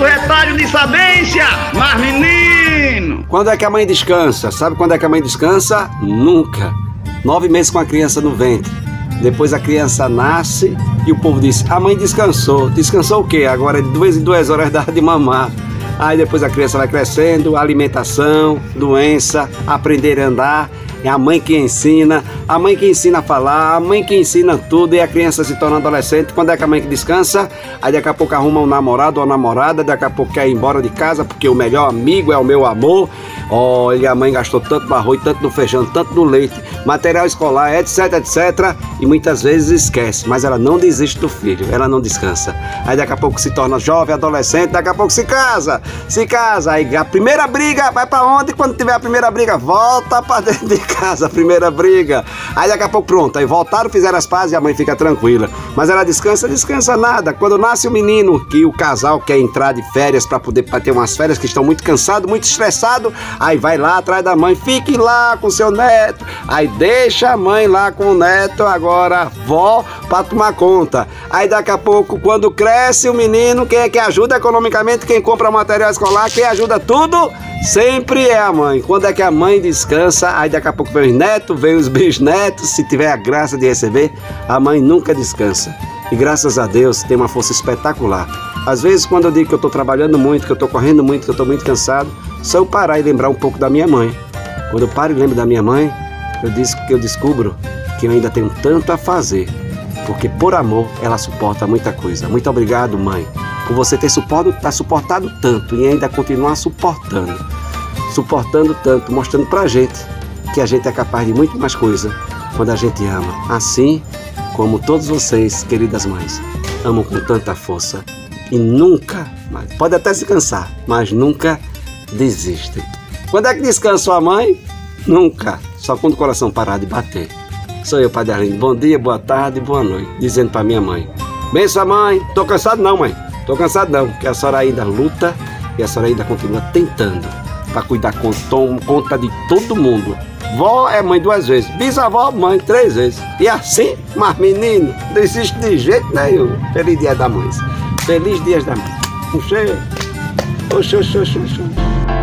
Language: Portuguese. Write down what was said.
do retalho de sabência, mas menino! Quando é que a mãe descansa? Sabe quando é que a mãe descansa? Nunca. Nove meses com a criança no ventre. Depois a criança nasce e o povo diz: a mãe descansou. Descansou o quê? Agora é de duas em duas horas da de mamar. Aí depois a criança vai crescendo, alimentação, doença, aprender a andar. É a mãe que ensina, a mãe que ensina a falar, a mãe que ensina tudo e a criança se torna adolescente. Quando é que a mãe que descansa? Aí daqui a pouco arruma um namorado ou namorada, daqui a pouco quer ir embora de casa porque o melhor amigo é o meu amor. Olha, a mãe gastou tanto no arroz, tanto no feijão, tanto no leite, material escolar, etc, etc. E muitas vezes esquece, mas ela não desiste do filho, ela não descansa. Aí daqui a pouco se torna jovem, adolescente, daqui a pouco se casa, se casa. Aí a primeira briga vai para onde? Quando tiver a primeira briga, volta para dentro de casa, a primeira briga. Aí daqui a pouco pronto, aí voltaram, fizeram as pazes e a mãe fica tranquila. Mas ela descansa, descansa nada. Quando nasce o menino, que o casal quer entrar de férias para poder pra ter umas férias que estão muito cansados, muito estressados, Aí vai lá atrás da mãe, fique lá com seu neto. Aí deixa a mãe lá com o neto, agora a avó para tomar conta. Aí daqui a pouco, quando cresce o menino, quem é que ajuda economicamente, quem compra material escolar, quem ajuda tudo, sempre é a mãe. Quando é que a mãe descansa, aí daqui a pouco vem os netos, vem os bisnetos, se tiver a graça de receber, a mãe nunca descansa. E graças a Deus tem uma força espetacular. Às vezes, quando eu digo que eu estou trabalhando muito, que eu estou correndo muito, que eu estou muito cansado, só eu parar e lembrar um pouco da minha mãe. Quando eu paro e lembro da minha mãe, eu, diz, eu descubro que eu ainda tenho tanto a fazer. Porque por amor ela suporta muita coisa. Muito obrigado, mãe, por você ter suportado, tá suportado tanto e ainda continuar suportando. Suportando tanto, mostrando pra gente que a gente é capaz de muito mais coisa quando a gente ama. Assim como todos vocês, queridas mães, amam com tanta força e nunca, pode até se cansar, mas nunca desistem. Quando é que descansa sua mãe? Nunca, só quando o coração parar de bater. Sou eu, Padre Arlindo. Bom dia, boa tarde, boa noite. Dizendo para minha mãe: Bem, sua mãe, tô cansado não, mãe. Tô cansado não, porque a senhora ainda luta e a senhora ainda continua tentando para cuidar com, conta de todo mundo Vó é mãe duas vezes, bisavó, mãe três vezes. E assim, mas menino, não existe de jeito nenhum. Feliz dia da mãe. Feliz dia da mãe. Oxê. Oxê, oxê, oxê, oxê.